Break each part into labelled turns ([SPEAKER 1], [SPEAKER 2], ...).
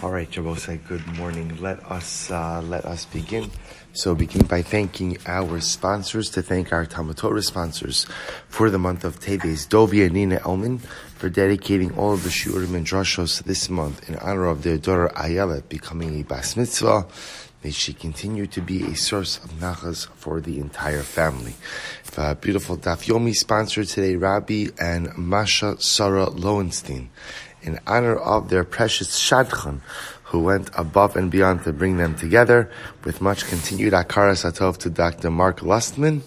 [SPEAKER 1] All right, Jabosai, good morning. Let us uh, let us begin. So begin by thanking our sponsors, to thank our Talmud Torah sponsors for the month of Teves, Dovi and Nina Elman, for dedicating all of the Shurim and Drashos this month in honor of their daughter Ayala becoming a Bas Mitzvah. May she continue to be a source of nachas for the entire family. Uh, beautiful Daf Yomi sponsor today, Rabbi and Masha Sarah Lowenstein in honor of their precious Shadchan, who went above and beyond to bring them together, with much continued hakaras hatov to Dr. Mark Lustman.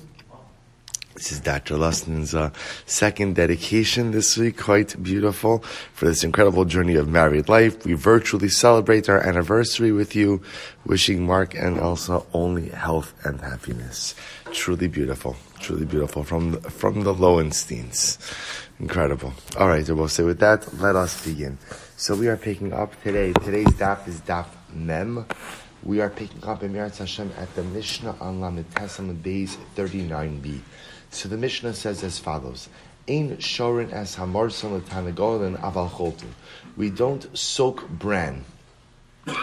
[SPEAKER 1] This is Dr. Lustman's uh, second dedication this week, quite beautiful for this incredible journey of married life. We virtually celebrate our anniversary with you, wishing Mark and Elsa only health and happiness. Truly beautiful, truly beautiful from from the Lowensteins. Incredible. All right, so we'll say with that, let us begin. So we are picking up today. Today's daf is daf mem. We are picking up in Meretz Hashem at the Mishnah on Lamed Tesam Beis 39b. So the Mishnah says as follows. Ein shorin as hamarson l'tanagolin aval cholton. We don't soak bran.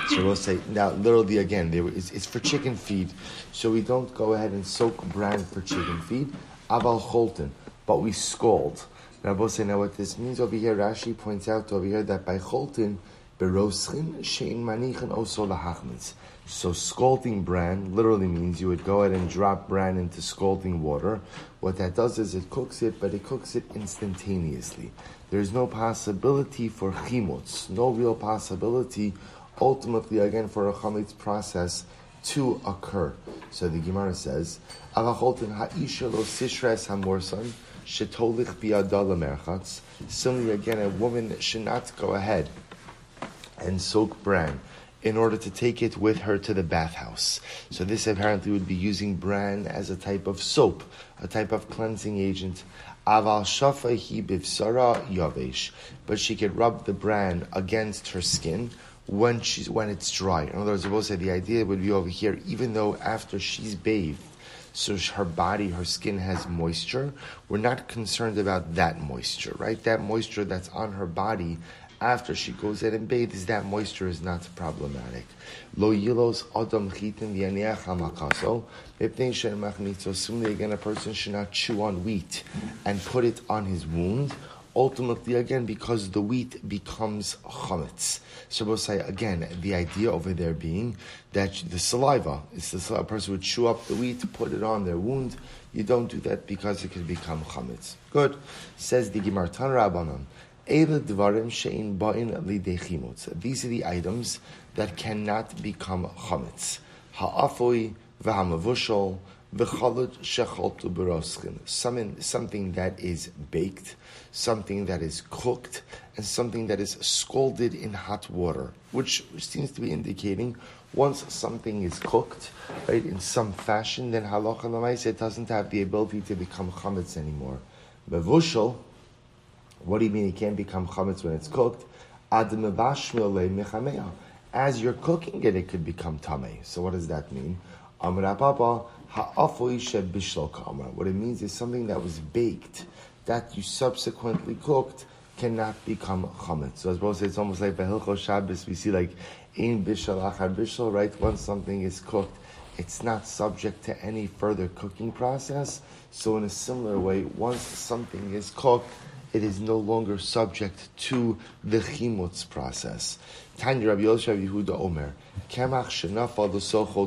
[SPEAKER 1] So we'll say now, literally again, it's, it's, for chicken feed. So we don't go ahead and soak bran for chicken feed. Aval cholton, but we scald. Rabbi say now what this means over here, Rashi points out over here that by choltin, beroschin shein manichin oso lahachmitz. So scalding bran literally means you would go ahead and drop bran into scalding water. What that does is it cooks it, but it cooks it instantaneously. There's no possibility for chimutz, no real possibility ultimately again for a chametz process to occur. So the Gemara says, "Avacholtin ha'isha lo sishres hamorsan." Shetolich biyadala merchatz. Similarly, again, a woman should not go ahead and soak bran in order to take it with her to the bathhouse. So this apparently would be using bran as a type of soap, a type of cleansing agent. Aval shafahi bivsara yavesh, but she could rub the bran against her skin when she's when it's dry. In other words, I will say the idea would be over here, even though after she's bathed so her body, her skin has moisture. We're not concerned about that moisture, right? That moisture that's on her body after she goes in and bathes, that moisture is not problematic. Lo yilos adam chitin hamakaso. So similarly, again, a person should not chew on wheat and put it on his wound ultimately again because the wheat becomes chametz. So we'll say again the idea over there being that the saliva is the a person would chew up the wheat, put it on their wound. You don't do that because it can become chametz. Good, says the Gemara Tan Rabbanon. These are the items that cannot become chametz. Ha'afoi v'hamavushol Something, something that is baked, something that is cooked, and something that is scalded in hot water, which seems to be indicating once something is cooked, right, in some fashion, then halacha it doesn't have the ability to become chametz anymore. Mevushal, what do you mean it can't become chametz when it's cooked? Ad As you're cooking it, it could become tamei. So what does that mean? Amrapapa what it means is something that was baked that you subsequently cooked cannot become chametz. So as well as it's almost like Behilcho Shabbos, we see like in bishal achar bishal, right? Once something is cooked, it's not subject to any further cooking process. So in a similar way, once something is cooked, it is no longer subject to the chimutz process. Tanya Rabbi Yosef Yehuda Omer, Kemach shenafal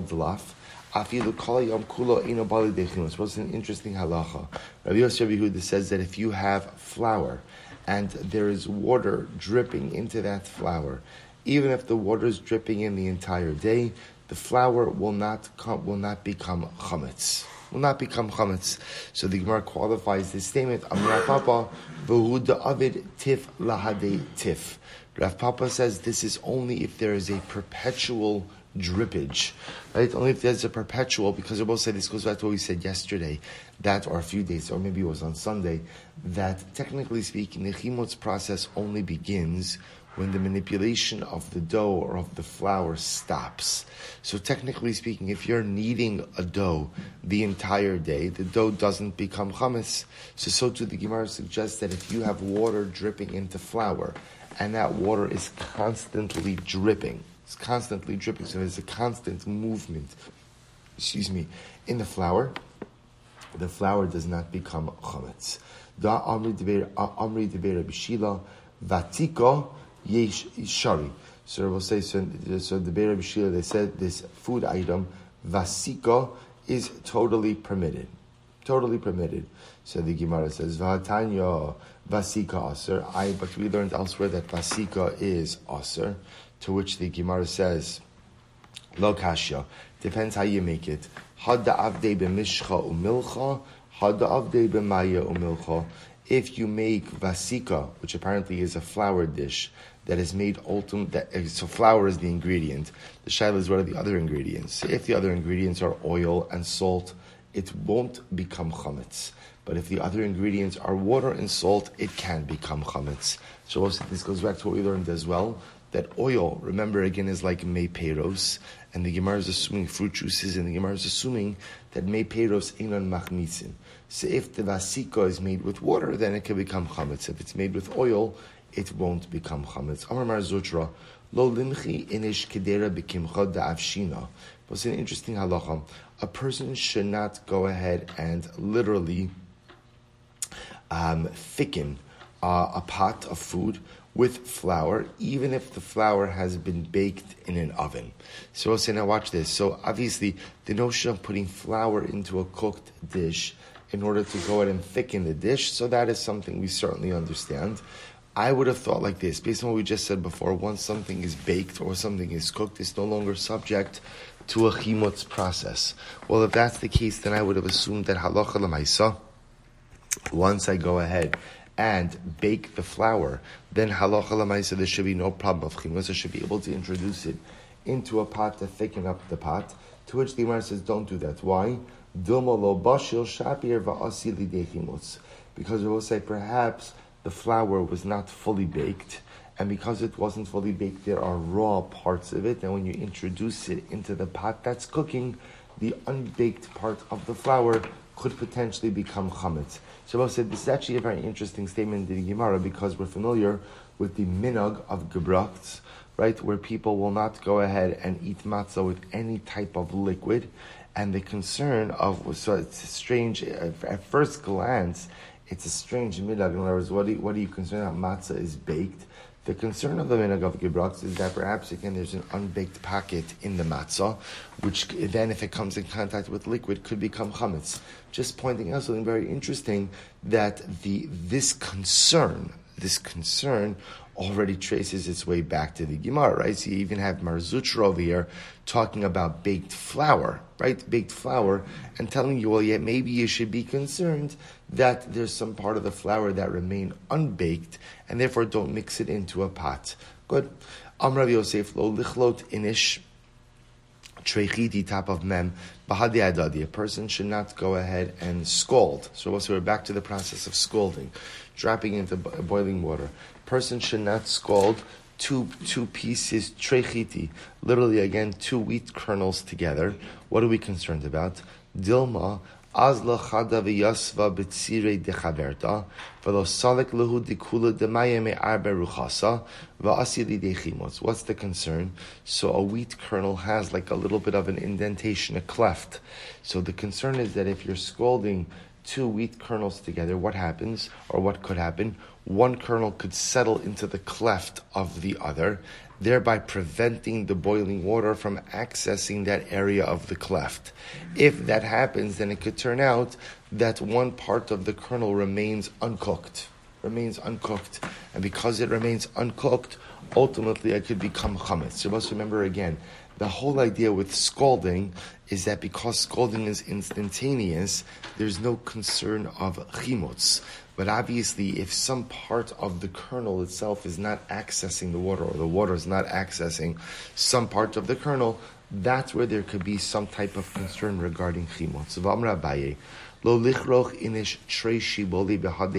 [SPEAKER 1] dlaf, Afilu kol yom kulo ino bali dechimus. What's an interesting halacha? Rabbi Yosef Yehuda says that if you have flour and there is water dripping into that flour, even if the water is dripping in the entire day, the flour will not come, will not become chametz. Will not become chametz. So the Gemara qualifies this statement. Amir Papa v'huda avid tif lahade tif. Rav Papa says this is only if there is a perpetual drippage, right? Only if there's a perpetual, because we both said this goes back to what we said yesterday, that or a few days, or maybe it was on Sunday, that technically speaking, the chimotz process only begins when the manipulation of the dough or of the flour stops. So technically speaking, if you're kneading a dough the entire day, the dough doesn't become hummus. So so too the Gemara suggests that if you have water dripping into flour and that water is constantly dripping. It's constantly dripping, so there's a constant movement, excuse me, in the flour. The flour does not become chametz. Da amri debera b'shila vatiko yesh shari. So we'll say, so, so the Be'er B'shila, they said this food item, vasika, is totally permitted. Totally permitted. So the Gemara says, Vahatanya vasika aser. I, but we learned elsewhere that vasika is aser, to which the Gemara says, Lo kashya. Depends how you make it. Hadda avde b'mishcha umilcha, hadda avde b'maya umilcha. If you make vasika, which apparently is a flour dish, that is made ultimate. That, uh, so flour is the ingredient. The shaila is what are the other ingredients? If the other ingredients are oil and salt, it won't become chametz. But if the other ingredients are water and salt, it can become chametz. So this goes back to what we learned as well. That oil, remember again, is like meiperos, and the Gemara is assuming fruit juices, and the Gemara is assuming that meiperos inon machnitzin. So if the vasika is made with water, then it can become chametz. If it's made with oil, it won't become chametz. Amar Mar Zutra, lo limchi inish kedera b'kimcha da'avshina. What's an interesting halacha? A person should not go ahead and literally um, thicken uh, a pot of food with flour, even if the flour has been baked in an oven. So I'll say, now watch this. So obviously, the notion of putting flour into a cooked dish in order to go ahead and thicken the dish, so that is something we certainly understand. I would have thought like this, based on what we just said before, once something is baked or something is cooked, it's no longer subject to a chimutz process. Well, if that's the case, then I would have assumed that halacha lemaisa, once I go ahead and bake the flour, then halacha lemaisa, there should be no problem of chimutz. I should be able to introduce it into a pot to thicken up the pot. To which the Gemara says, don't do that. Why? Because it will say perhaps the flour was not fully baked, and because it wasn't fully baked, there are raw parts of it. And when you introduce it into the pot that's cooking, the unbaked part of the flour could potentially become chametz. Shabbos said this is actually a very interesting statement in the Gemara because we're familiar with the minog of gebrachts, right, where people will not go ahead and eat matzah with any type of liquid, and the concern of so it's strange at first glance it's a strange minog. In other words, what, do you, what are you concerned about? Matzah is baked. The concern of the midag of is that perhaps again there's an unbaked packet in the matzah, which then, if it comes in contact with liquid, could become chametz. Just pointing out something very interesting that the this concern, this concern already traces its way back to the Gemara, right? So you even have Mar Zutra over here talking about baked flour, right? Baked flour, and telling you, well, yeah, maybe you should be concerned that there's some part of the flour that remain unbaked, and therefore don't mix it into a pot. Good. Amrav Yosef lo lichlot inish trechiti top of mem bahadi adadi. A person should not go ahead and scald. So, so we're back to the process of scalding, dropping into boiling water. Person should not scald two two pieces trechiti, literally again two wheat kernels together. What are we concerned about? Dilma Azla chada v'yasva b'tzirei dechaverta, v'lo salek lehu dikula demaya me'arbe ruchasa, v'asili dechimotz. What's the concern? So a wheat kernel has like a little bit of an indentation, a cleft. So the concern is that if you're scalding two wheat kernels together, what happens, or what could happen? One kernel could settle into the cleft of the other, thereby preventing the boiling water from accessing that area of the cleft. If that happens, then it could turn out that one part of the kernel remains uncooked. Remains uncooked. And because it remains uncooked, ultimately it could become chametz. You must remember again, the whole idea with scalding is that because scalding is instantaneous, there's no concern of chimutz. But obviously, if some part of the kernel itself is not accessing the water, or the water is not accessing some part of the kernel, that's where there could be some type of concern regarding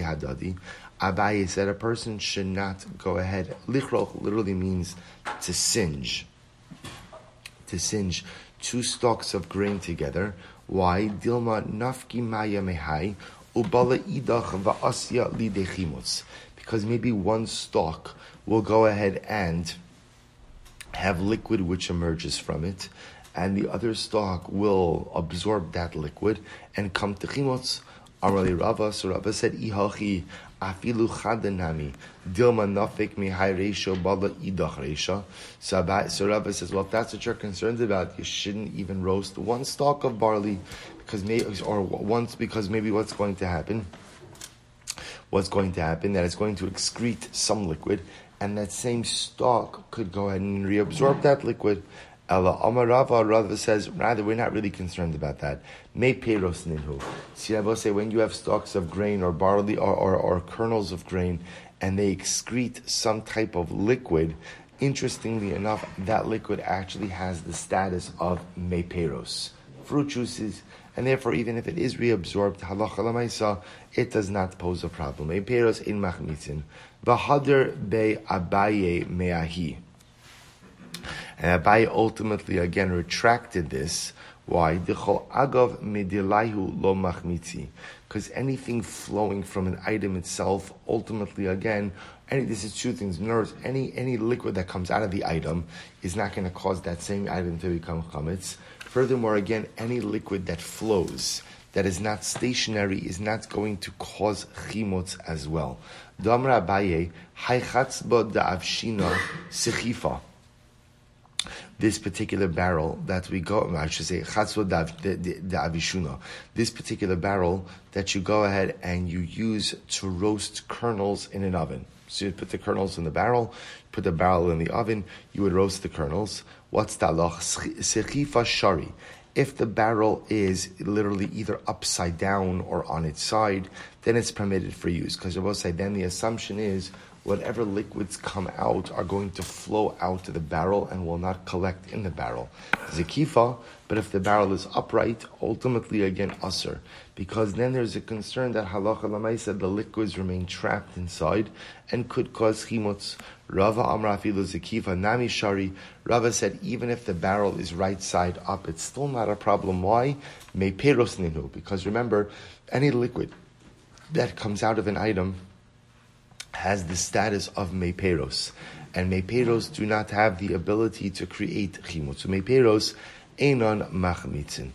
[SPEAKER 1] hadadi. Abaye said a person should not go ahead. Lichroch literally means to singe. To singe two stalks of grain together. Why? Dilma nafki maya mehai ubala idach va'asya lidechimutz. Because maybe one stalk will go ahead and have liquid which emerges from it, and the other stalk will absorb that liquid and come to chimotz. Amrali Rava, so Rava said, Ihachi afilu chadanami dilma nafik mihai reisha bala idach reisha. So Rabbi says, well, if that's what you're concerned about, you shouldn't even roast one stalk of barley because maybe, or once because maybe what's going to happen what's going to happen, that it's going to excrete some liquid, and that same stalk could go ahead and reabsorb that liquid. Ella Amarava Rava says, rather, we're not really concerned about that. May peros ninhu. See, say, when you have stalks of grain or barley or, or, or kernels of grain, and they excrete some type of liquid, interestingly enough, that liquid actually has the status of meperos. Fruit juices, and therefore, even if it is reabsorbed, halacha it does not pose a problem. A peros in machmitzin, v'hader be abaye meahi. And Abaye ultimately again retracted this. Why? Because anything flowing from an item itself, ultimately again, any, this is two things. Words, any, any liquid that comes out of the item is not going to cause that same item to become chametz. Furthermore, again, any liquid that flows, that is not stationary, is not going to cause chimotz as well. Damra Abaye, haychatzba da'avshina sichifa this particular barrel that we go, I should say, chatzva the avishuna, this particular barrel that you go ahead and you use to roast kernels in an oven. So you put the kernels in the barrel, put the barrel in the oven, you would roast the kernels. What's talach? Sechifa shari. If the barrel is literally either upside down or on its side, then it's permitted for use. Because I will say, then the assumption is whatever liquids come out are going to flow out to the barrel and will not collect in the barrel. Zikifa, but if the barrel is upright, ultimately again usr, because then there's a concern that halacha lamaisa the liquids remain trapped inside and could cause chimutz. Rava Amrafilu Zikifa Nami Shari. Rava said even if the barrel is right side up, it's still not a problem. Why? May peros ninu, because remember, any liquid that comes out of an item has the status of meperos, and meperos do not have the ability to create chimut. So meperos einon machmitzin.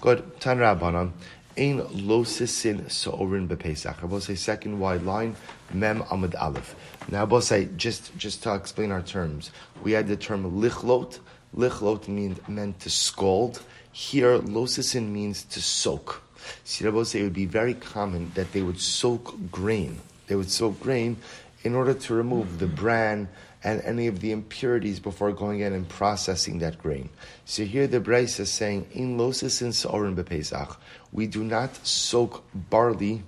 [SPEAKER 1] Good. Tan. Ein losisin sa'orin bepesach. I will say second wide line, mem amud aleph. Now I will say, just, just to explain our terms, we had the term lichlot. Lichlot means meant to scald. Here, losisin means to soak. See, I will say it would be very common that they would soak grain they would soak grain in order to remove the mm-hmm. bran and any of the impurities before going in and processing that grain. So here the Braisa is saying, in losis in sa'orin bepesach, we do not soak barley,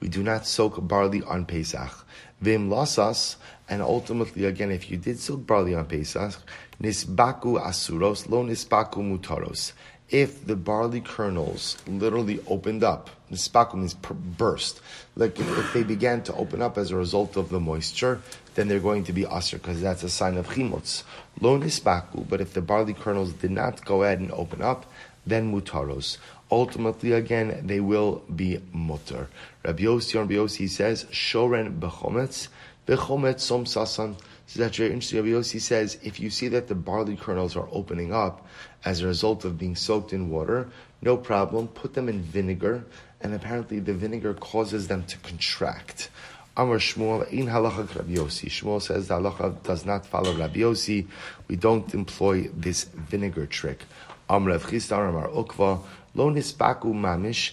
[SPEAKER 1] we do not soak barley on Pesach. Vim lasas, and ultimately again, if you did soak barley on Pesach, nisbaku asuros, lo nisbaku mutaros if the barley kernels literally opened up, the spaku means burst, like if, if, they began to open up as a result of the moisture, then they're going to be aser, because that's a sign of chimotz. Lo nispaku, but if the barley kernels did not go ahead and open up, then mutaros. Ultimately, again, they will be mutter. Rabbi Yossi, Rabbi Yossi says, shoren bechometz, bechometz som sasan, so that's very interesting. Rabbi Yossi says if you see that the barley kernels are opening up as a result of being soaked in water, no problem. Put them in vinegar, and apparently the vinegar causes them to contract. Amar Shmuel in halacha Rabbi Yossi. Shmuel says the halacha does not follow Rabbi Yossi. We don't employ this vinegar trick. Amar Rav Chisda Amar Ukva lo nispaku mamish.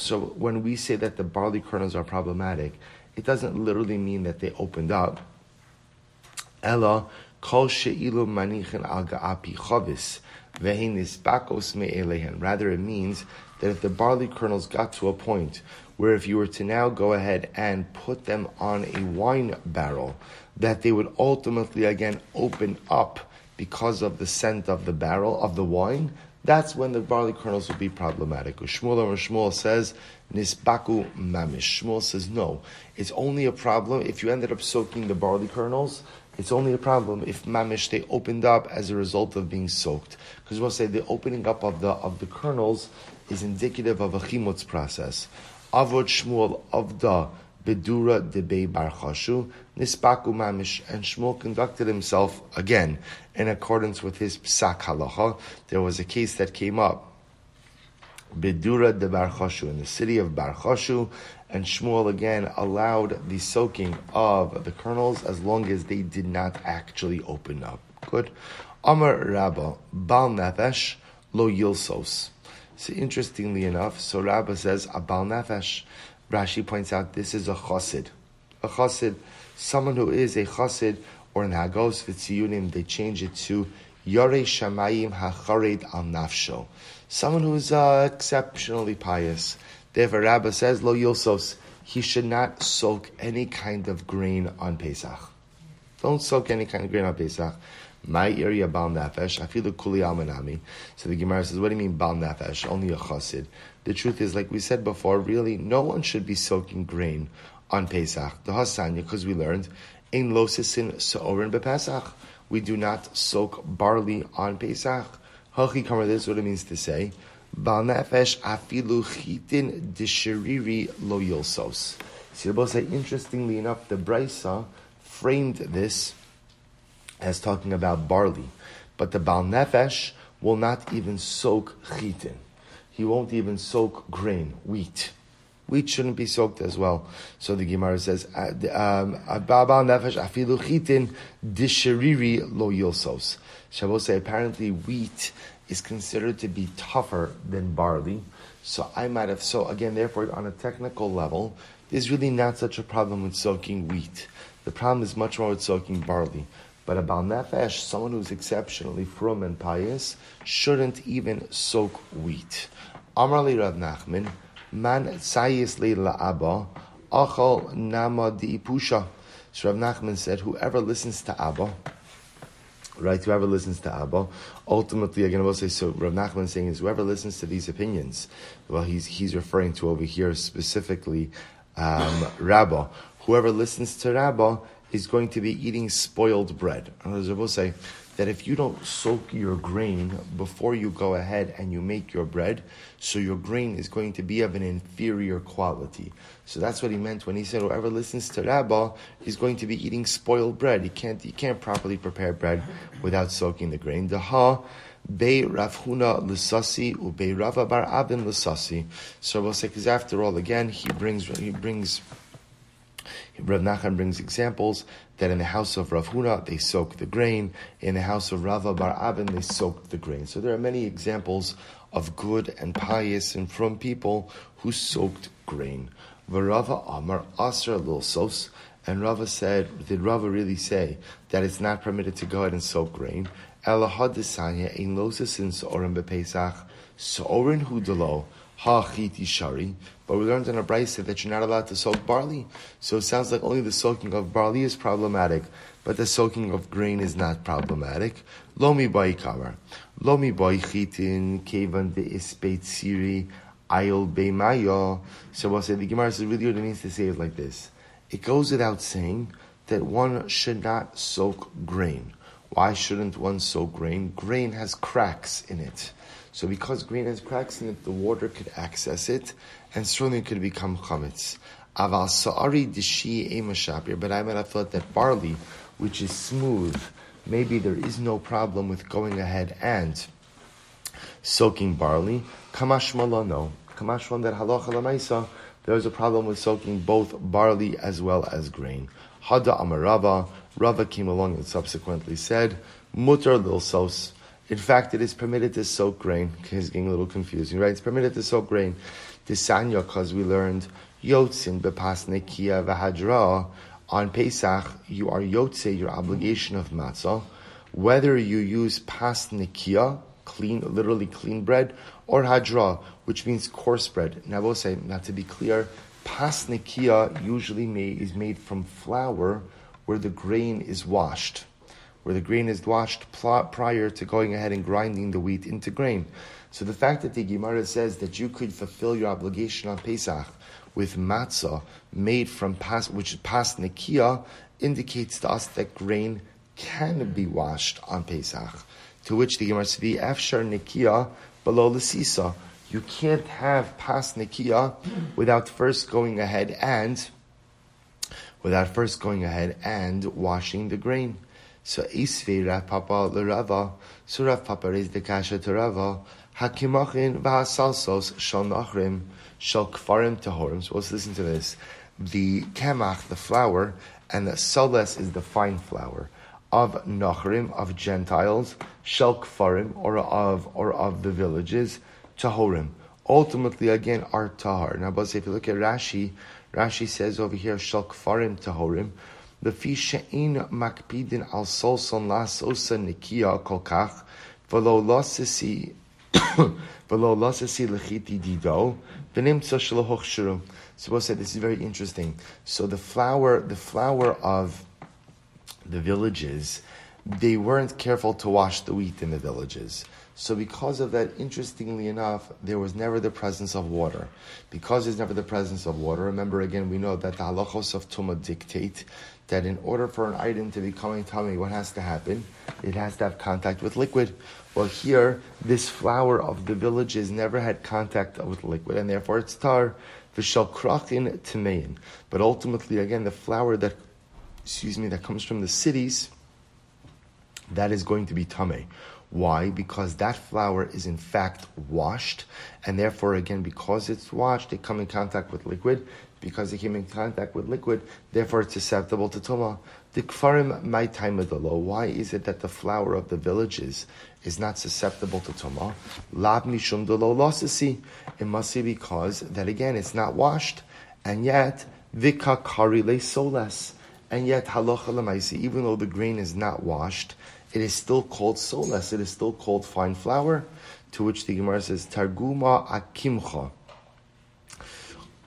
[SPEAKER 1] So when we say that the barley kernels are problematic, it doesn't literally mean that they opened up Ella kol she'ilu manichin al ga'api me'elehen. Rather, it means that if the barley kernels got to a point where if you were to now go ahead and put them on a wine barrel, that they would ultimately again open up because of the scent of the barrel of the wine, that's when the barley kernels would be problematic. Shmuel or Shmuel says, Nisbaku mamish. Shmuel says, no, it's only a problem if you ended up soaking the barley kernels it's only a problem if mamish they opened up as a result of being soaked. Because we'll say the opening up of the of the kernels is indicative of a chimutz process. Avod Shmuel of the Bedura debe bar chashu, nispaku mamish, and Shmuel conducted himself again in accordance with his psak halacha. There was a case that came up. Bedura de bar chashu, in the city of bar chashu, and Shmuel again allowed the soaking of the kernels as long as they did not actually open up. Good. Amar Rabba, Bal Nefesh, Lo Yilsos. So interestingly enough, so Rabba says, a Bal Nefesh. Rashi points out this is a chassid. A chassid, someone who is a chassid, or in Hagos Vitziyunim, they change it to Yore Shamayim HaChared Al Nafsho. Someone who is uh, exceptionally pious. Therefore, Rabbi says, Lo Yosos, he should not soak any kind of grain on Pesach. Don't soak any kind of grain on Pesach. My area bal nefesh. I feel the kuli almanami. So the Gemara says, "What do you mean bal nefesh? Only a chassid." The truth is, like we said before, really no one should be soaking grain on Pesach. The Hasanya, because we learned in losisin seorin bepesach. We do not soak barley on Pesach. Hachi kamar. This is what it means to say. Bal nefesh afilu chitin disheriri lo yilsos. So you'll say, interestingly enough, the Brisa framed this as talking about barley, but the Bal Nefesh will not even soak chitin. He won't even soak grain, wheat. Wheat shouldn't be soaked as well. So the Gemara says, uh, um, Bal Nefesh afilu chitin disheriri lo yilsos. Shabbos say apparently wheat is considered to be tougher than barley. So I might have, so again, therefore, on a technical level, there's really not such a problem with soaking wheat. The problem is much more with soaking barley. But a Bal Nefesh, someone who's exceptionally frum and pious, shouldn't even soak wheat. Amrali Rav Nachman, man sayis la Abba, achal nama di ipusha. So Rav Nachman said, whoever listens to Abba, right, whoever listens to Abba, ultimately, again, I will say, so Rav Nachman saying is whoever listens to these opinions, well, he's, he's referring to over here specifically um, Rabbah. Whoever listens to Rabbah is going to be eating spoiled bread. And I will say that if you don't soak your grain before you go ahead and you make your bread, so your grain is going to be of an inferior quality. So that's what he meant when he said whoever listens to Rabbah is going to be eating spoiled bread. He can't he can't properly prepare bread without soaking the grain. The ha Bei Rav Huna Lusasi Ubei Rava Bar Abin Lusasi. So we'll say because after all, again he brings he brings Rav Nachman brings examples that in the house of Rav Huna they soak the grain, in the house of Rava Bar Avin they soak the grain. So there are many examples of good and pious and frum people who soaked grain. Varava Amar Asra Lilsos, and Rava said, did Rava really say that it's not permitted to go ahead and soak grain? Elahad Desanya in Losasin Soren Bepesach, Soren Hudalo, Ha Chiti Shari, but we learned in a brisa that you're not allowed to soak barley. So it sounds like only the soaking of barley is problematic, but the soaking of grain is not problematic. Lomi boy kamar. Lomi boy chitin kevan de ispeit siri ayol beimayo. So we'll say the Gemara says really what it means to say it like this. It goes without saying that one should not soak grain. Why shouldn't one soak grain? Grain has cracks in it. So because grain has cracks in it, the water could access it, and certainly could become chametz. Aval sa'ari dishi emashapir, but I might have thought that barley, which is smooth, maybe there is no problem with going ahead and soaking barley. Kamash no. Kamash that halacha lamaisa, there is a problem with soaking both barley as well as grain. Hada amarava, Rava came along and subsequently said, mutar lil sos. In fact, it is permitted to soak grain. It's getting a little confusing, right? It's permitted to soak grain. Sanya, because we learned Yotzin bepas nekia v'hadra. On Pesach, you are yotze, your obligation of matzah, whether you use pas nekia, clean, literally clean bread, or hadra, which means coarse bread. Now, I will say, not to be clear, pas nekia usually is made from flour where the grain is washed where the grain is washed prior to going ahead and grinding the wheat into grain. So the fact that the Gemara says that you could fulfill your obligation on Pesach with matzah made from pas, which is pas nekia, indicates to us that grain can be washed on Pesach. To which the Gemara says, The "Afshar nekia below the sisa." You can't have pas nekia without first going ahead and without first going ahead and washing the grain. So Isvi Rav Papa Rava. So Rav Papa raised the kasha to Rava. Hakimachin v'hasalsos shal nachrim shal kfarim tahorim. So let's listen to this. The kemach, the flour, and the soles is the fine flour of nachrim of Gentiles, shel kfarim, or of or of the villages, tahorim. Ultimately, again, are tahar. Now, but if you look at Rashi, Rashi says over here, shel kfarim tahorim. The she'in makpidin al solson la sosa nikia kolkach, v'lo lasisi, v'lo lasisi lechiti dido, v'nimtza shalohoch shiru. So said this is very interesting. So the flour, the flour of the villages, they weren't careful to wash the wheat in the villages. So because of that, interestingly enough, there was never the presence of water. Because there's never the presence of water, remember again, we know that the halachos of Tumah dictate that in order for an item to become a tummy, what has to happen? It has to have contact with liquid. Well, here, this flour of the villages never had contact with liquid, and therefore it's tar. V'shal krachin timein. But ultimately, again, the flour that, excuse me, that comes from the cities, that is going to be tame. Why? Because that flour is in fact washed, and therefore, again, because it's washed, it come in contact with liquid. Because it came in contact with liquid, therefore it's susceptible to tuma. The kfarim my time of the law. Why is it that the flour of the villages is not susceptible to tuma? Lab mishum de lo It must be because that again it's not washed, and yet vika karile soles. And yet halacha even though the grain is not washed, it is still called solas, it is still called fine flour, to which the Gemara says, Targuma akimcha.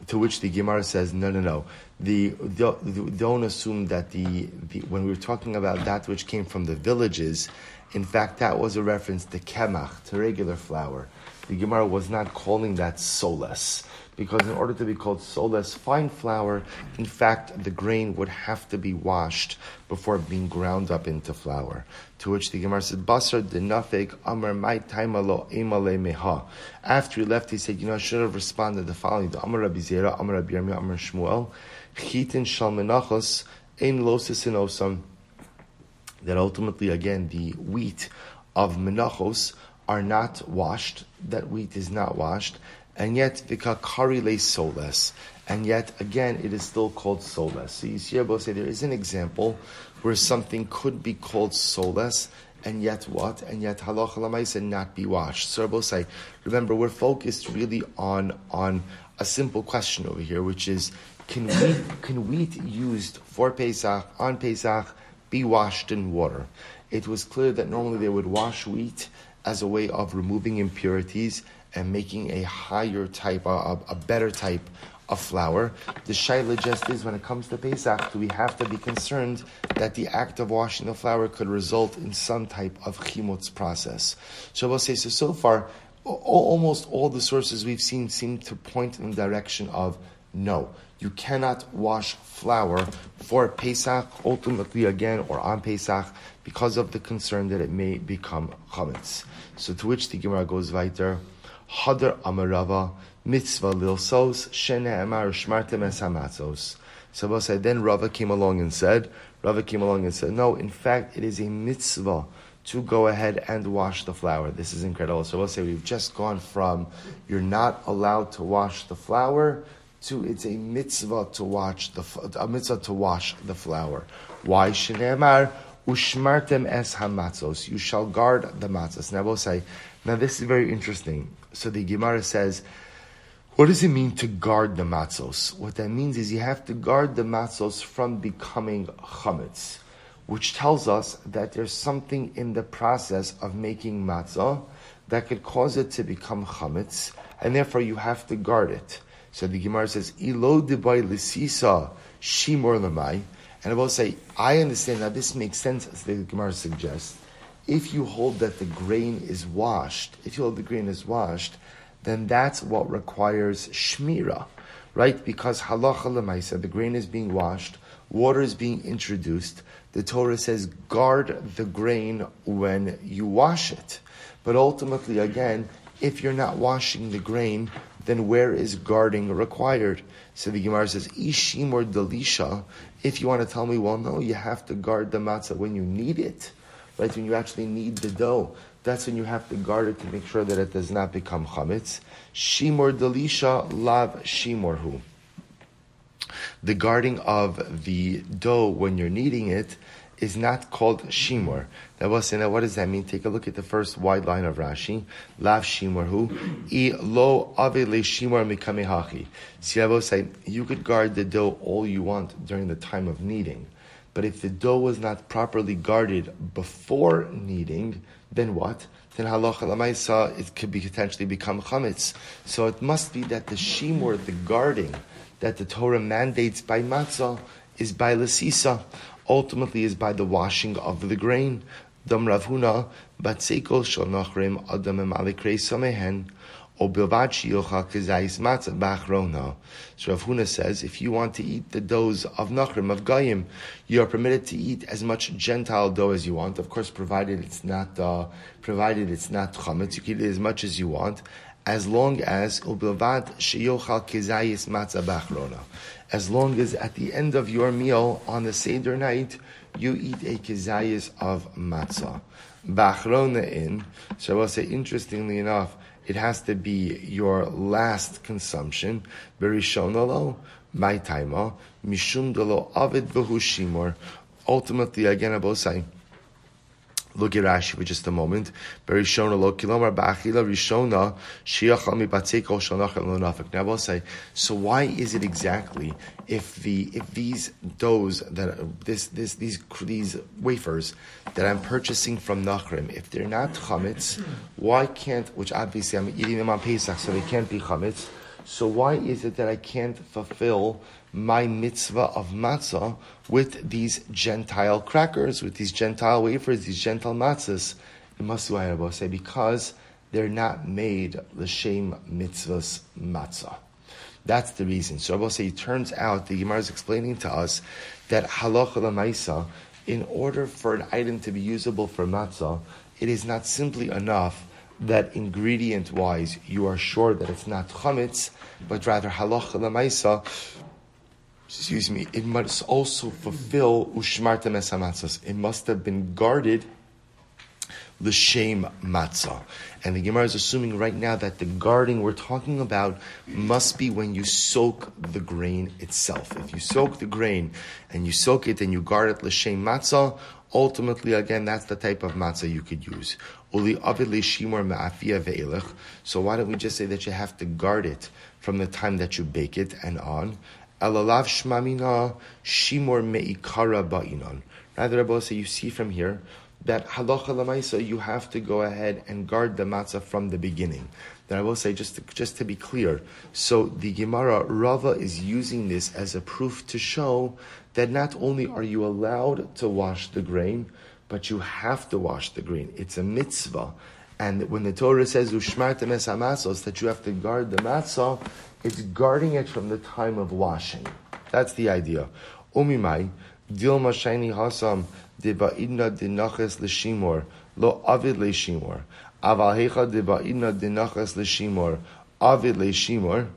[SPEAKER 1] To which the Gemara says, no, no, no. The, don't assume that the, the, when we were talking about that which came from the villages, in fact, that was a reference to kemach, to regular flour. The Gemara was not calling that solas because in order to be called soles fine flour, in fact, the grain would have to be washed before being ground up into flour. To which the Gemara said, Basar denafik amar mai taimalo emale meha. After he left, he said, you know, I should have responded the following, the Amar Rabbi Zera, Amar Rabbi Yirmiyah, Amar Shmuel, chitin shal menachos, ein losis in osam. That ultimately, again, the wheat of menachos are not washed, that wheat is not washed, and yet le soles, and yet again it is still called soles. So Abba say there is an example where something could be called soles, and yet what? And yet halacha and not be washed. So say, remember, we're focused really on on a simple question over here, which is, can wheat can wheat used for Pesach on Pesach be washed in water? It was clear that normally they would wash wheat as a way of removing impurities and making a higher type, a, a better type of flour. The shaila just is when it comes to Pesach, do we have to be concerned that the act of washing the flour could result in some type of chimutz process? Shabbos says, so, so far, almost all the sources we've seen seem to point in the direction of no. You cannot wash flour for Pesach, ultimately again, or on Pesach, because of the concern that it may become chametz. So to which the Gemara goes weiter, Hadar Amarava, mitzvah lilsos, shene amar shmartem es hamatzos. So said, then Rava came along and said, Rava came along and said, no, in fact, it is a mitzvah to go ahead and wash the flour. This is incredible. So we'll say we've just gone from you're not allowed to wash the flour to it's a mitzvah to wash the a mitzvah to wash the flour. Why shenemar ushmartem es hamatzos? You shall guard the matzos. Now we'll say, now this is very interesting. So the Gemara says, what does it mean to guard the matzos? What that means is you have to guard the matzos from becoming chametz, which tells us that there's something in the process of making matzah that could cause it to become chametz, and therefore you have to guard it. So the Gemara says, "Ilo debay lisisa shimor lemai," and I will say, I understand that this makes sense as the Gemara suggests if you hold that the grain is washed, if you hold the grain is washed, then that's what requires shmira, right? Because halacha lemaisa, the grain is being washed, water is being introduced. The Torah says guard the grain when you wash it. But ultimately, again, if you're not washing the grain, then where is guarding required? So the Gemara says, Ishim or Delisha, if you want to tell me, well, no, you have to guard the matzah when you need it, right? When you actually need the dough, that's when you have to guard it to make sure that it does not become chametz. Shimor Delisha, lav shimorhu. The guarding of the dough when you're kneading it is not called shimor. Now, we'll say, now what does that mean? Take a look at the first wide line of Rashi. Lav shimor hu. I lo ave le shimor mikamehachi. See, I will say, you could guard the dough all you want during the time of kneading. But if the dough was not properly guarded before kneading, then what? Then halacha lamaisa, it could be potentially become chametz. So it must be that the shimor, the guarding, that the Torah mandates by matzah is by lasisa ultimately is by the washing of the grain. Dam Ravhuna, Batseko Shal Nachrim Adam Emalikrei Samehen, O Bilvad Kazais Matzah Bachrona. So Rav Huna says, if you want to eat the doughs of Nachrim, of Goyim, you are permitted to eat as much Gentile dough as you want. Of course, provided it's not, uh, provided it's not chametz, you can eat as much as you want as long as ubilvad sheyochal kezayis matzah bachrona. As long as at the end of your meal on the Seder night, you eat a kezayis of matzah. Bachrona in, so I will say, interestingly enough, it has to be your last consumption. Berishonalo, my taima, mishum delo avid Ultimately, again, I will say, Look at Rashi for just a moment. Now I will say, so why is it exactly if the if these doughs that this this these these wafers that I'm purchasing from Nachrim, if they're not chametz, why can't which obviously I'm eating them on Pesach, so they can't be chametz. So why is it that I can't fulfill my mitzvah of matzah with these Gentile crackers, with these Gentile wafers, these Gentile matzahs. It must do say because they're not made the l'shem mitzvahs matzah. That's the reason. So Rabbi say it turns out the Gemara is explaining to us that halacha lamaisa, in order for an item to be usable for matzah, it is not simply enough that ingredient wise you are sure that it's not chametz, but rather halacha lamaisa excuse me, it must also fulfill ushmarta mesamatzas. It must have been guarded the shame matzah. And the Gemara is assuming right now that the guarding we're talking about must be when you soak the grain itself. If you soak the grain and you soak it and you guard it l'shem matzah, ultimately again that's the type of matzah you could use. So why don't we just say that you have to guard it from the time that you bake it and on? Rather, Rabbi say you see from here that halacha lamaisa you have to go ahead and guard the matzah from the beginning. Then I will say just to, just to be clear. So the Gemara Rava is using this as a proof to show that not only are you allowed to wash the grain, but you have to wash the grain. It's a mitzvah. And when the Torah says ushmartem es that you have to guard the matzah, it's guarding it from the time of washing. That's the idea. Umimai, dilma shani hasam deba'idna dinaches l'shimor, lo avid l'shimor. Aval hecha deba'idna dinaches l'shimor, avid l'shimor.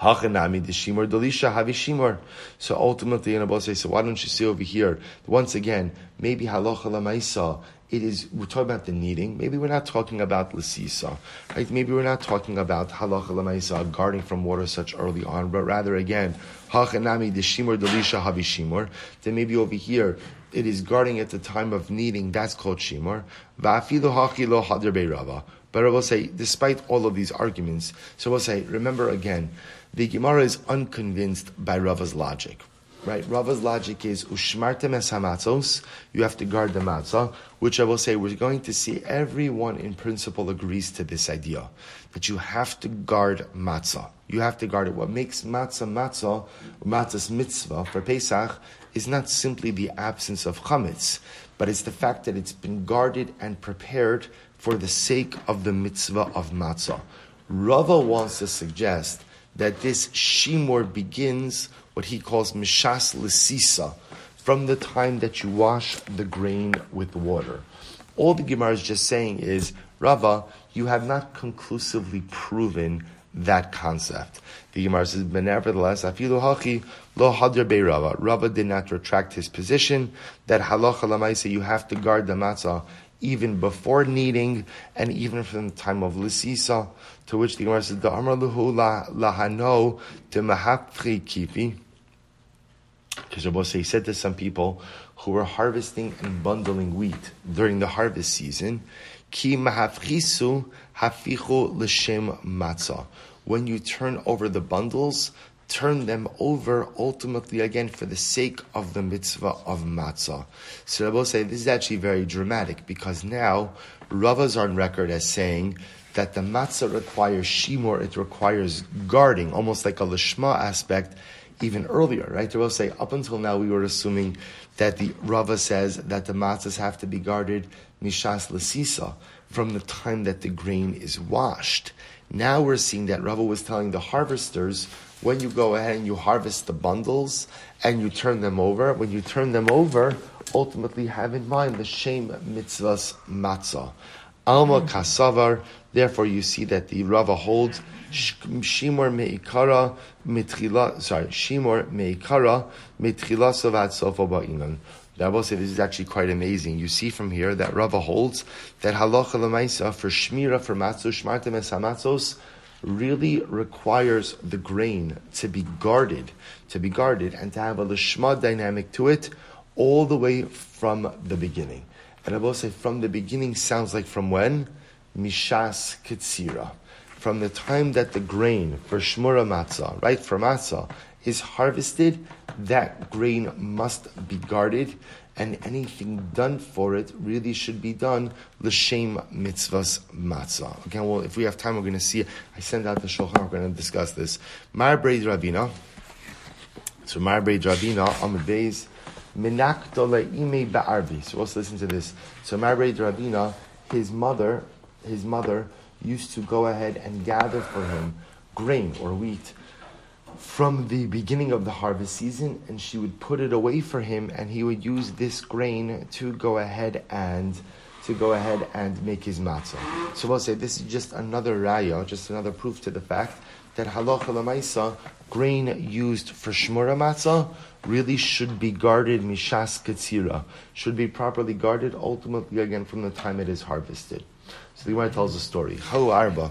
[SPEAKER 1] Hachanami deshimor delisha havi shimor. So ultimately, and Abba say, so why don't you see over here? Once again, maybe halacha lamaisa it is we're talking about the kneading. Maybe we're not talking about lasisa, right? Maybe we're not talking about halacha lemaisa, guarding from water such early on, but rather again hachanami deshimur delisha havi shimur. Then maybe over here it is guarding at the time of kneading. That's called shimur. Va'afilu hachilo hadir. But I will say, despite all of these arguments, so we'll say, remember again, the Gemara is unconvinced by Rava's logic. Right? Rava's logic is ushmartem es hamatzos. You have to guard the matzah, which I will say we're going to see everyone in principle agrees to this idea that you have to guard matzah. You have to guard it. What makes matzah matzah, matzah's mitzvah for Pesach, is not simply the absence of chametz, but it's the fact that it's been guarded and prepared for the sake of the mitzvah of matzah. Rava wants to suggest that this shimor begins what he calls mishas lesisa, from the time that you wash the grain with water. All the Gemara is just saying is, Rava, you have not conclusively proven that concept. The Gemara says, but nevertheless, afilu hachi lo hadr be Rava. Rava did not retract his position that halacha lamaisa you have to guard the matzah even before kneading and even from the time of lisisa. To which the Gemara says, the amar luhu lahano to mahapri kifi. Because Rabbi he said to some people who were harvesting and bundling wheat during the harvest season, Ki mahafrisu hafichu l'shem matzah. When you turn over the bundles, turn them over ultimately again for the sake of the mitzvah of matzah. So Rabbi say this is actually very dramatic because now Ravas on record as saying that the matzah requires shimor, it requires guarding, almost like a lishma aspect, even earlier, right? Rabbi say up until now we were assuming that the Rava says that the matzahs have to be guarded mishas lasisa from the time that the grain is washed. Now we're seeing that Rava was telling the harvesters when you go ahead and you harvest the bundles and you turn them over, when you turn them over, ultimately have in mind the shem mitzvahs matzah. Alma kasavar. Therefore, you see that the Rava holds shimor meikara mitchila. Sorry, shimor meikara mitchila sovat sofa ba'inan. will say this is actually quite amazing. You see from here that Rava holds that halacha lemaisa for shmira for matzos shmartem esamatzos really requires the grain to be guarded, to be guarded, and to have a lishma dynamic to it all the way from the beginning. And I will say from the beginning sounds like from when? Mishas Kitsira. From the time that the grain for Shmura Matzah, right, for Matzah, is harvested, that grain must be guarded, and anything done for it really should be done l'shem mitzvahs matzah. Again, well, if we have time, we're going to see. I send out the shulchan. We're going to discuss this. Mar Breid Ravina. So Mar Breid Ravina Amid Beis Minakdole ime ba'arvi. So let's listen to this. So Marbe Rabina, his mother, his mother used to go ahead and gather for him grain or wheat from the beginning of the harvest season, and she would put it away for him, and he would use this grain to go ahead and to go ahead and make his matzah. So we'll say this is just another raya, just another proof to the fact that halacha lemaisa, grain used for shmura matzah, really should be guarded mishas katsira, should be properly guarded ultimately again from the time it is harvested. So the Gemara tells a story. Ho arba.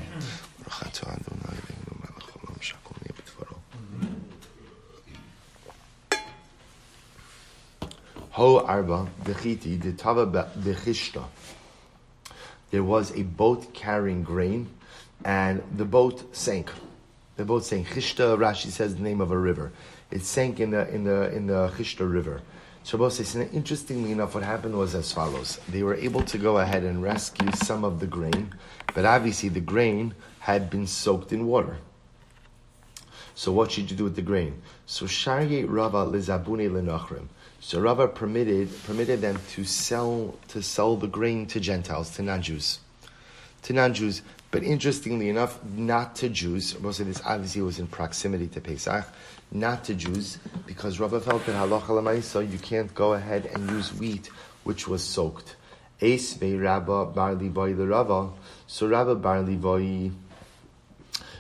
[SPEAKER 1] Ho arba dechiti detava dechishta. There was a boat carrying grain, and the boat sank. The boat sank. Chishta, Rashi says the name of a river it sank in the in the in the Chishta River. Shabbos says, interestingly enough, what happened was as follows: they were able to go ahead and rescue some of the grain, but obviously the grain had been soaked in water. So what should you do with the grain? So Sharye Rava lizabune lenachrim. So Rava permitted permitted them to sell to sell the grain to Gentiles, to non-Jews, to non-Jews. But interestingly enough, not to Jews. Most of this obviously was in proximity to Pesach not to Jews, because Rabbi felt that halacha so you can't go ahead and use wheat which was soaked. Ace ve Rabba bar Levai the Rava. So Rabba bar Levai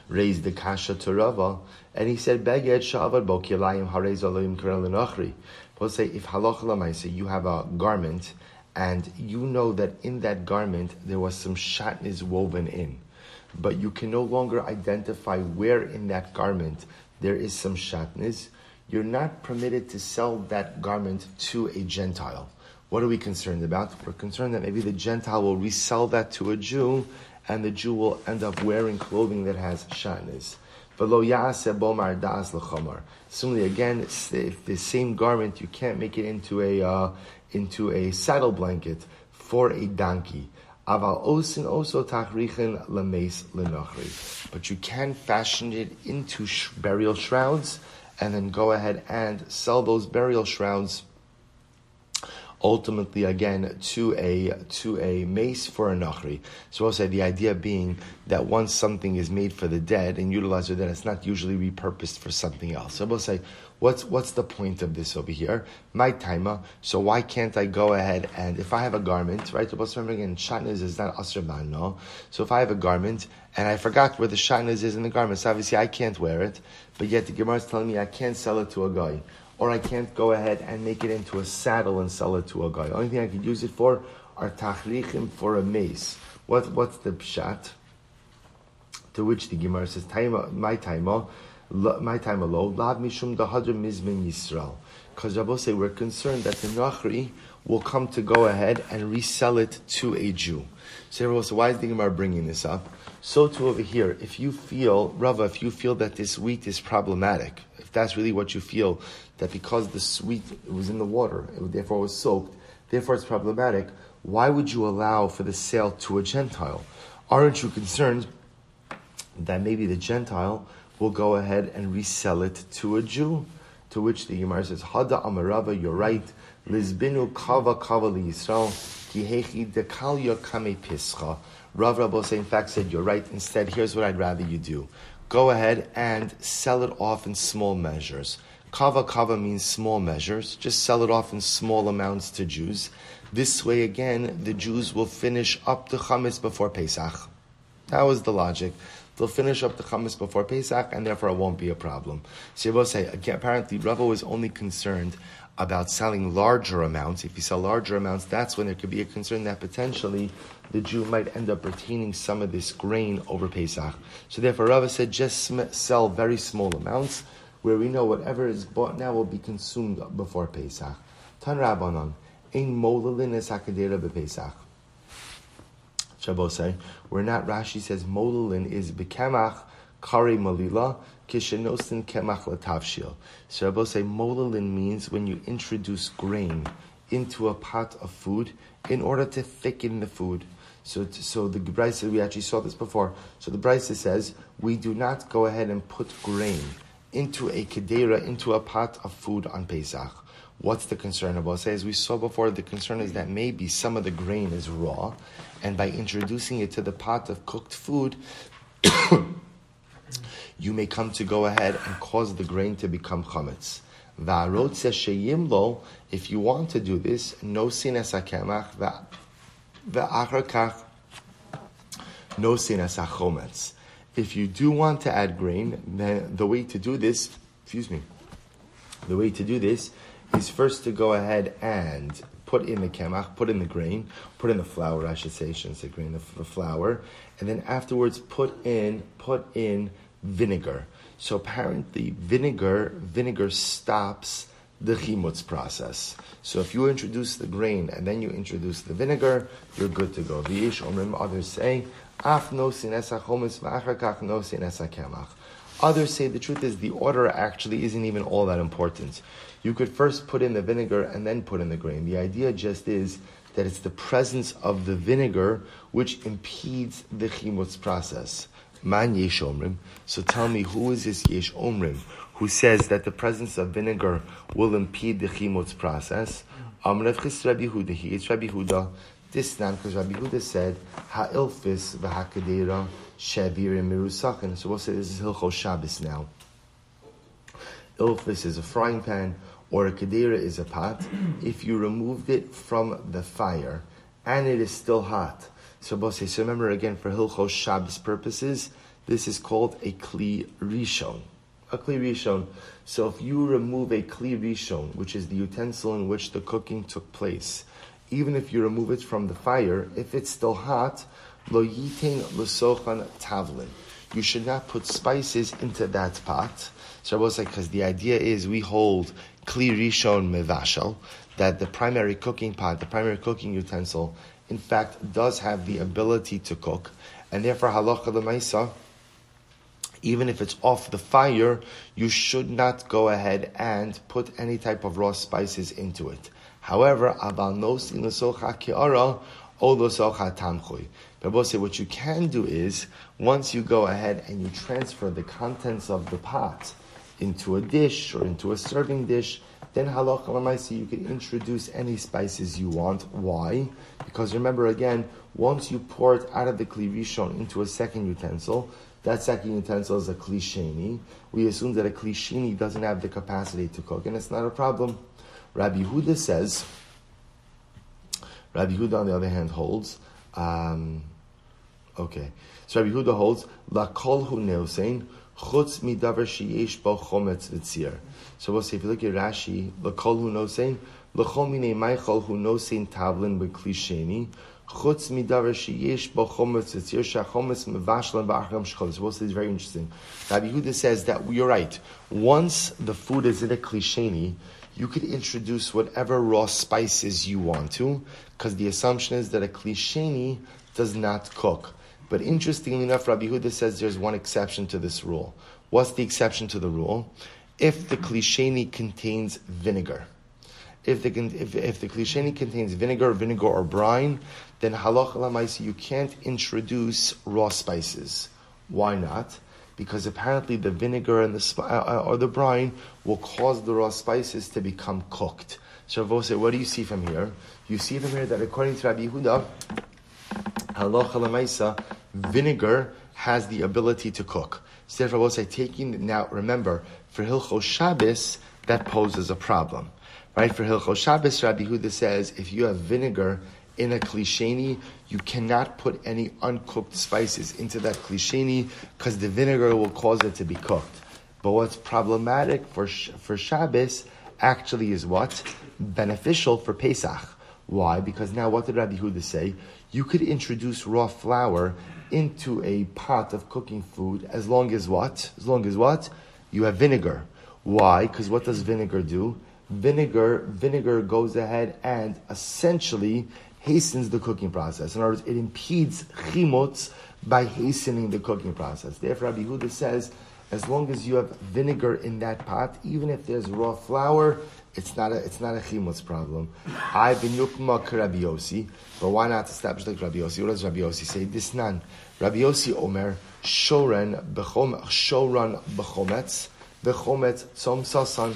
[SPEAKER 1] raised the kasha to Rava, and he said, Beged sha'avad bo harez alayim karel We'll say, if halacha you have a garment, and you know that in that garment there was some shatnez woven in, but you can no longer identify where in that garment there is some shatnez, you're not permitted to sell that garment to a Gentile. What are we concerned about? We're concerned that maybe the Gentile will resell that to a Jew, and the Jew will end up wearing clothing that has shatnez. Similarly, again, if the same garment, you can't make it into a uh, into a saddle blanket for a donkey. Aval osin oso tachrichen lemes lenachri. But you can fashion it into sh- burial shrouds and then go ahead and sell those burial shrouds ultimately again to a to a mace for a nachri. So I'll say the idea being that once something is made for the dead and utilized that, it's not usually repurposed for something else. So we'll say What's what's the point of this over here? My timer. So why can't I go ahead and if I have a garment, right? So remember again, shatnez is not asr no. So if I have a garment and I forgot where the shatnez is in the garment, so obviously I can't wear it, but yet the Gemara is telling me I can't sell it to a guy, or I can't go ahead and make it into a saddle and sell it to a guy. The only thing I could use it for are tachrichim for a mace. What what's the pshat? To which the Gemara says, my timer my time alone, lav mishum dahadr mizmin Yisrael. Because Rabbi say we're concerned that the Nachri will come to go ahead and resell it to a Jew. So Rabbi why is the Gemara bringing this up? So too over here, if you feel, Rava, if you feel that this wheat is problematic, if that's really what you feel, that because the sweet was in the water, it therefore was soaked, therefore it's problematic, why would you allow for the sale to a Gentile? Aren't you concerned that maybe the Gentile will go ahead and resell it to a Jew. To which the Gemara says, Hada Amarava, you're right. Lizbinu kava kava Yisrael, kihechi dekalya kame pischa. Rav Rabose in fact said, you're right. Instead, here's what I'd rather you do. Go ahead and sell it off in small measures. Kava kava means small measures. Just sell it off in small amounts to Jews. This way, again, the Jews will finish up the chametz before Pesach. That was the logic. They'll finish up the chametz before Pesach, and therefore it won't be a problem. So you say, again, apparently Rava was only concerned about selling larger amounts. If you sell larger amounts, that's when there could be a concern that potentially the Jew might end up retaining some of this grain over Pesach. So therefore Rava said, just sell very small amounts, where we know whatever is bought now will be consumed before Pesach. Tan Rabbanon, ein molalin es hakadera bepesach. Shabbosai. We're not, Rashi says molulin is bekemach kari malila kishenosin kemach latavshil. So Shabbosai molulin means when you introduce grain into a pot of food in order to thicken the food. So, so the Brisa, we actually saw this before. So the Brisa says, we do not go ahead and put grain into a kedera, into a pot of food on Pesach. What's the concern about? Say, as we saw before, the concern is that maybe some of the grain is raw, and by introducing it to the pot of cooked food, you may come to go ahead and cause the grain to become chametz. If you want to do this, no sinas hakemach no sinas hachometz. If you do want to add grain, then the way to do this, excuse me, the way to do this is first to go ahead and put in the kemach, put in the grain, put in the flour, I should say, I shouldn't say grain, the, the flour, and then afterwards put in put in vinegar. So apparently, vinegar vinegar stops the chimutz process. So if you introduce the grain and then you introduce the vinegar, you're good to go. V'yish omrim, others say, Others say the truth is the order actually isn't even all that important. You could first put in the vinegar and then put in the grain. The idea just is that it's the presence of the vinegar which impedes the chimutz process. Man yesh omrim. So tell me, who is this yesh omrim who says that the presence of vinegar will impede the chimutz process? Amrav Chis Rabbi Huda. Rabbi Huda. This now because Rabbi Huda said ha'ilfis v'hakadera shavir mirusachin. So we'll say this is Hilchos Shabbos now. Ilfis is a frying pan or a kedera is a pot, if you removed it from the fire and it is still hot. So, Bose, so remember again for Hilchos Shabbos purposes, this is called a Kli Rishon. A Kli Rishon. So if you remove a Kli Rishon, which is the utensil in which the cooking took place, even if you remove it from the fire, if it's still hot, lo yitin l'sochan tavlin. You should not put spices into that pot. So I because the idea is we hold kli rishon mevashal, that the primary cooking pot, the primary cooking utensil, in fact, does have the ability to cook, and therefore halacha lemaisa, even if it's off the fire, you should not go ahead and put any type of raw spices into it. However, abal nos kiara Rabbi say what you can do is once you go ahead and you transfer the contents of the pot into a dish or into a serving dish, then halacha lamaisi you can introduce any spices you want. Why? Because remember again, once you pour it out of the kli rishon into a second utensil, that second utensil is a klisheni. We assume that a klisheni doesn't have the capacity to cook, and it's not a problem. Rabbi Huda says, Rabbi Huda on the other hand holds, um, okay, so Rabbi Huda holds, La kol hu neosein, chutz midavar sheyesh bo chometz v'tzir. So we'll say, if you look at Rashi, La kol hu neosein, L'chol minei maichol hu nosein tavlin b'klisheni, chutz midavar sheyesh bo chometz v'tzir, shachometz mevashlan ba'achram shchol. So we'll say, it's very interesting. Rabbi Huda says that you're right. Once the food is in a klisheni, you could introduce whatever raw spices you want to, because the assumption is that a klisheni does not cook. But interestingly enough, Rabbi Huda says there's one exception to this rule. What's the exception to the rule? If the klisheni contains vinegar. If the, if, if the klisheni contains vinegar, vinegar or brine, then halach you can't introduce raw spices. Why not? Because apparently the vinegar and the uh, uh, or the brine will cause the raw spices to become cooked. So what do you see from here? You see from here that according to Rabbi Yehuda, halacha lemaisa, vinegar has the ability to cook. So therefore, I will say, taking now, remember, for Hilchos Shabbos, that poses a problem. Right? For Hilchos Shabbos, Rabbi Huda says, if you have vinegar in a klisheni, you cannot put any uncooked spices into that klisheni because the vinegar will cause it to be cooked. But what's problematic for, for Shabbos actually is what? Beneficial for Pesach. Why? Because now what did Rabbi Huda say? You could introduce raw flour into a pot of cooking food as long as what? As long as what? You have vinegar. Why? Because what does vinegar do? Vinegar, vinegar goes ahead and essentially hastens the cooking process. In other words, it impedes chimotz by hastening the cooking process. Therefore, Rabbi Huda says, as long as you have vinegar in that pot, even if there's raw flour, it's not a it's not a chimutz problem. I benukma Rabbi Yossi, but why not establish like Rabbi Yossi? What does Rabbi Yossi say? This nan. Rabbi Yossi Omer shoren bechom shoran bechometz bechometz tzom sasan.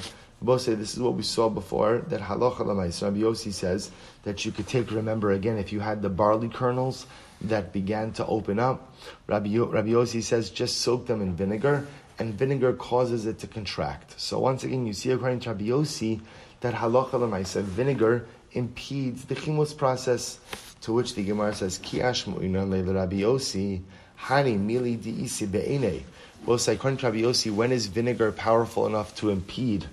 [SPEAKER 1] Say this is what we saw before that halacha lamais. Rabbi Yossi says that you could take. Remember again, if you had the barley kernels that began to open up, Rabbi, Rabbi Yossi says just soak them in vinegar and vinegar causes it to contract. So once again, you see according to Rabbi Yossi that halacha vinegar impedes the chimos process. To which the Gemara says, "Ki ashmu'inan le Rabbi Yossi hani mili diisi be'ene." Both according to Rabbi Yossi, when is vinegar powerful enough to impede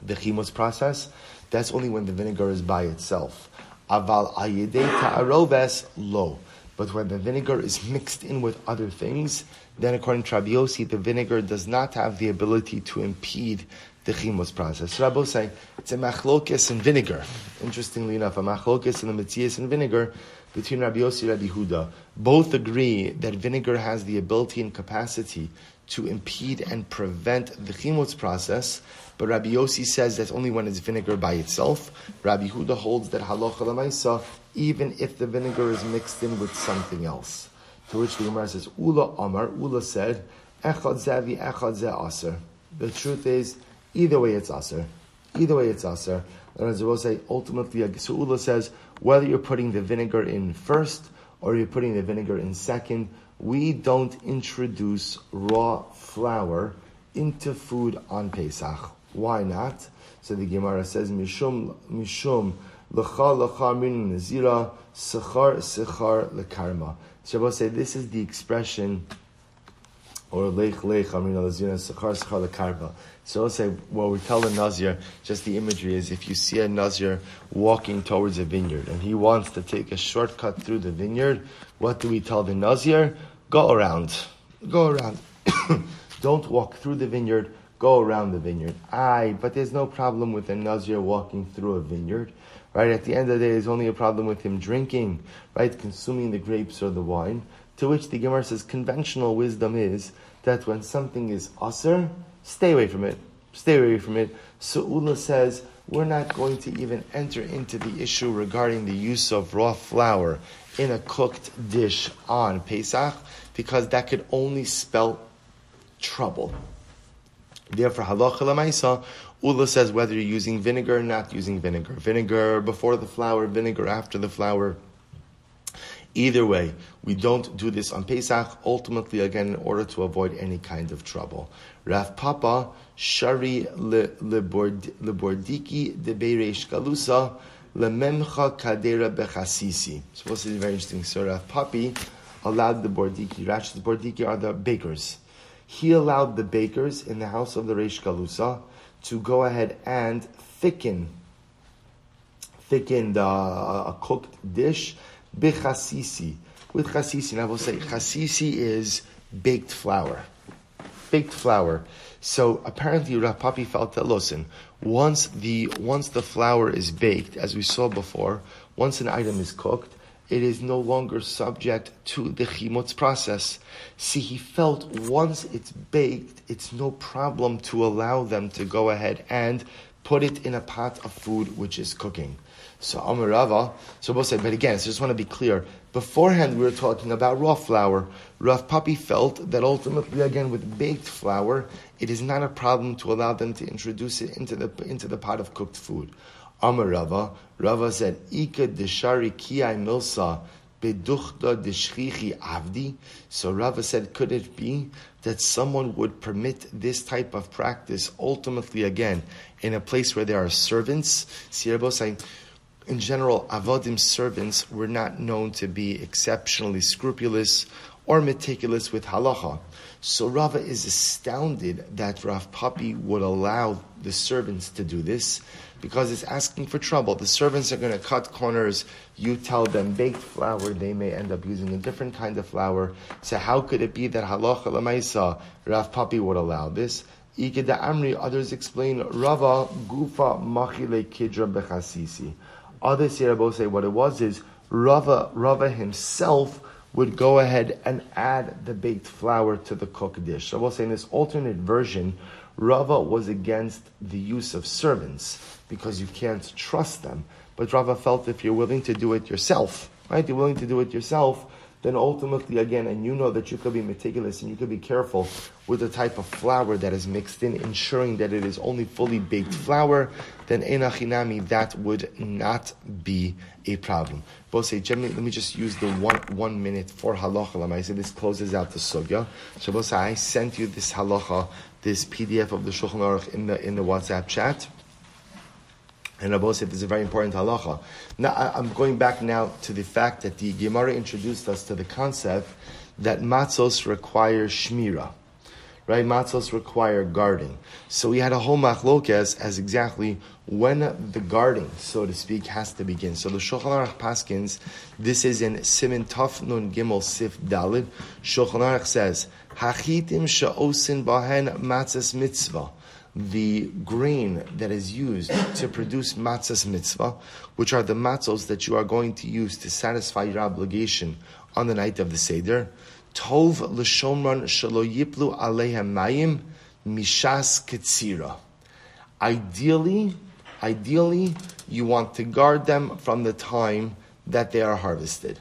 [SPEAKER 1] the chimos process? That's only when the vinegar is by itself. Aval ayedei ta'aroves lo. But when the vinegar is mixed in with other things, then according to Rabbi Yossi, the vinegar does not have the ability to impede the chimos process. So Rabbi say it's a machlokes in vinegar. Interestingly enough, a machlokes in the metzias and vinegar between Rabbi Yossi and Rabbi Huda. Both agree that vinegar has the ability and capacity to impede and prevent the chimos process, but Rabbi Yossi says that's only when it's vinegar by itself. Rabbi Huda holds that halacha lemaisa, even if the vinegar is mixed in with something else. To which the Gemara says, Ula Amar, Ula said, Echad Zavi, Echad Ze Aser. The truth is, either way it's Aser. Either way it's Aser. And as will say, ultimately, so Ula says, whether you're putting the vinegar in first or you're putting the vinegar in second, we don't introduce raw flour into food on Pesach. Why not? So the Gemara says, Mishum, Mishum, L'cha l'cha min nazira, sechar sechar lekarma. Shabbos say this is the expression, or lech lech amin nazira, sechar sechar lekarma. So I'll say, well, we tell the Nazir, just the imagery is if you see a Nazir walking towards a vineyard and he wants to take a shortcut through the vineyard, what do we tell the Nazir? Go around. Go around. Don't walk through the vineyard, go around the vineyard. Aye, but there's no problem with a Nazir walking through a vineyard. Right? At the end of the day, there's only a problem with him drinking, right? Consuming the grapes or the wine. To which the Gemara says conventional wisdom is that when something is aser, stay away from it. Stay away from it. So Ula says, we're not going to even enter into the issue regarding the use of raw flour in a cooked dish on Pesach, because that could only spell trouble. Therefore, halacha lemaisa, Ula says whether you're using vinegar or not using vinegar. Vinegar before the flour, vinegar after the flour. Either way, we don't do this on Pesach, ultimately, again, in order to avoid any kind of trouble. Rav Papa, Shari Lebordiki de Beiresh Galusa, Lememcha Kadera Bechasisi. So this is very interesting. So Rav Papi allowed the Bordiki, Rash the Bordiki are the bakers. He allowed the bakers in the house of the Reish Galusa to go ahead and thicken, thicken the, uh, a cooked dish Bechasisi. With chasisi, and I will say chasisi is baked flour. Baked flour. So apparently Rav Papi felt that listen, once the once the flour is baked, as we saw before, once an item is cooked, it is no longer subject to the chimutz process. See, he felt once it's baked, it's no problem to allow them to go ahead and put it in a pot of food which is cooking. So Amarava, so both said, but again, so I just want to be clear. Beforehand, we were talking about raw flour. Rav Papi felt that ultimately, again, with baked flour, it is not a problem to allow them to introduce it into the into the pot of cooked food. Amarava, Rava said, Ika deshari kiai milsa beduchta deshchichi avdi. So Rava said, could it be that someone would permit this type of practice ultimately again in a place where there are servants? Saying in general, avodim servants were not known to be exceptionally scrupulous or meticulous with halacha. So Rava is astounded that Rav Papi would allow the servants to do this because it's asking for trouble. The servants are going to cut corners. You tell them baked flour, they may end up using a different kind of flour. So how could it be that halacha lemaisa Rav Papi would allow this? Ikeda Amri, others explain Rava Gufa Machile Kidra Bechasisi. Others here say what it was is Rava, Rava himself would go ahead and add the baked flour to the cooked dish. So I will say in this alternate version, Rava was against the use of servants because you can't trust them. But Rava felt if you're willing to do it yourself, right? You're willing to do it yourself, then ultimately, again, and you know that you could be meticulous and you could be careful with the type of flour that is mixed in, ensuring that it is only fully baked flour, then enachinami, that would not be a problem. Both say, let me just use the one one minute for halacha. I say this closes out the sugya. So both I sent you this halacha, this PDF of the Shulchan Aruch in the in the WhatsApp chat. And Rabbi said this is a very important halacha. Now, I, am going back now to the fact that the Gemara introduced us to the concept that matzos require shmira. Right? Matzos require guarding. So we had a whole machlokes as exactly when the guarding, so to speak, has to begin. So the Shulchan Aruch Paskins, this is in Simin Taf Nun Gimel Sif Dalid. Shulchan Aruch says, Hachitim sha'osin bahen matzas mitzvah the grain that is used to produce matzahs mitzvah, which are the matzos that you are going to use to satisfy your obligation on the night of the Seder. Tov l'shomran shelo yiplu alehem mayim mishas ketzira. Ideally, ideally, you want to guard them from the time that they are harvested.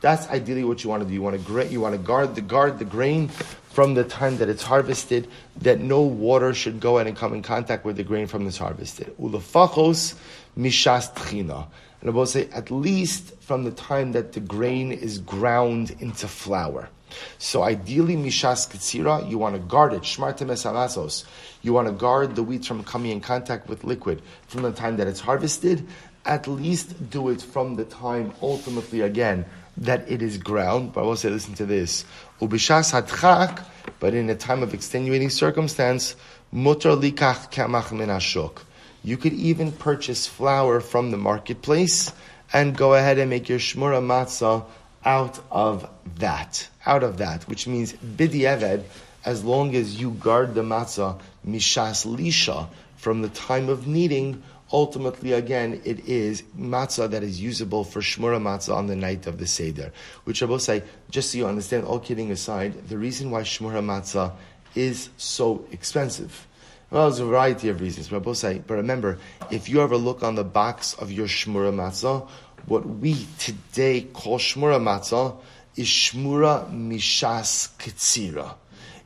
[SPEAKER 1] That's ideally what you want to do. You want to you want to guard the guard the grain from the time that it's harvested, that no water should go in and come in contact with the grain from this harvested. Ulafachos mishas tchina. And I will say at least from the time that the grain is ground into flour. So ideally, mishas ketzira, you want to guard it. Shmartem esalasos. You want to guard the wheat from coming in contact with liquid from the time that it's harvested. At least do it from the time, ultimately, again, that it is ground. But I will say, listen to this. Ubishas hadchak, but in a time of extenuating circumstance, mutar likach kamach min ashok. You could even purchase flour from the marketplace and go ahead and make your shmura matzah out of that. Out of that, which means bidi as long as you guard the matzah mishas lisha from the time of kneading ultimately, again, it is matzah that is usable for shmura matzah on the night of the Seder. Which I will say, just so you understand, all kidding aside, the reason why shmura matzah is so expensive. Well, there's a variety of reasons, but will say, but remember, if you ever look on the box of your shmura matzah, what we today call shmura matzah is shmura mishas ketzira.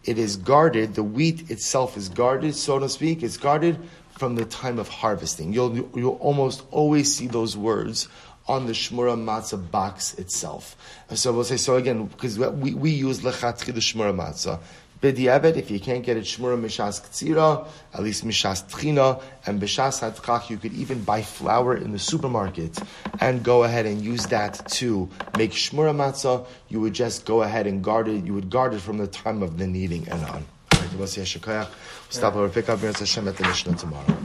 [SPEAKER 1] It is guarded, the wheat itself is guarded, so to speak, it's guarded from the time of harvesting. You'll, you'll almost always see those words on the shmura matzah box itself. So we'll say so again because we, we use lechatchi the shmura matzah. B'diabet, if you can't get it shmura mishas ktsira, at least mishas tchina, and b'shas hadchach, you could even buy flour in the supermarket and go ahead and use that to make shmura matzah. You would just go ahead and guard it. You would guard it from the time of the kneading and on. Stavo per peccato per se scemete nessuno tomorrow.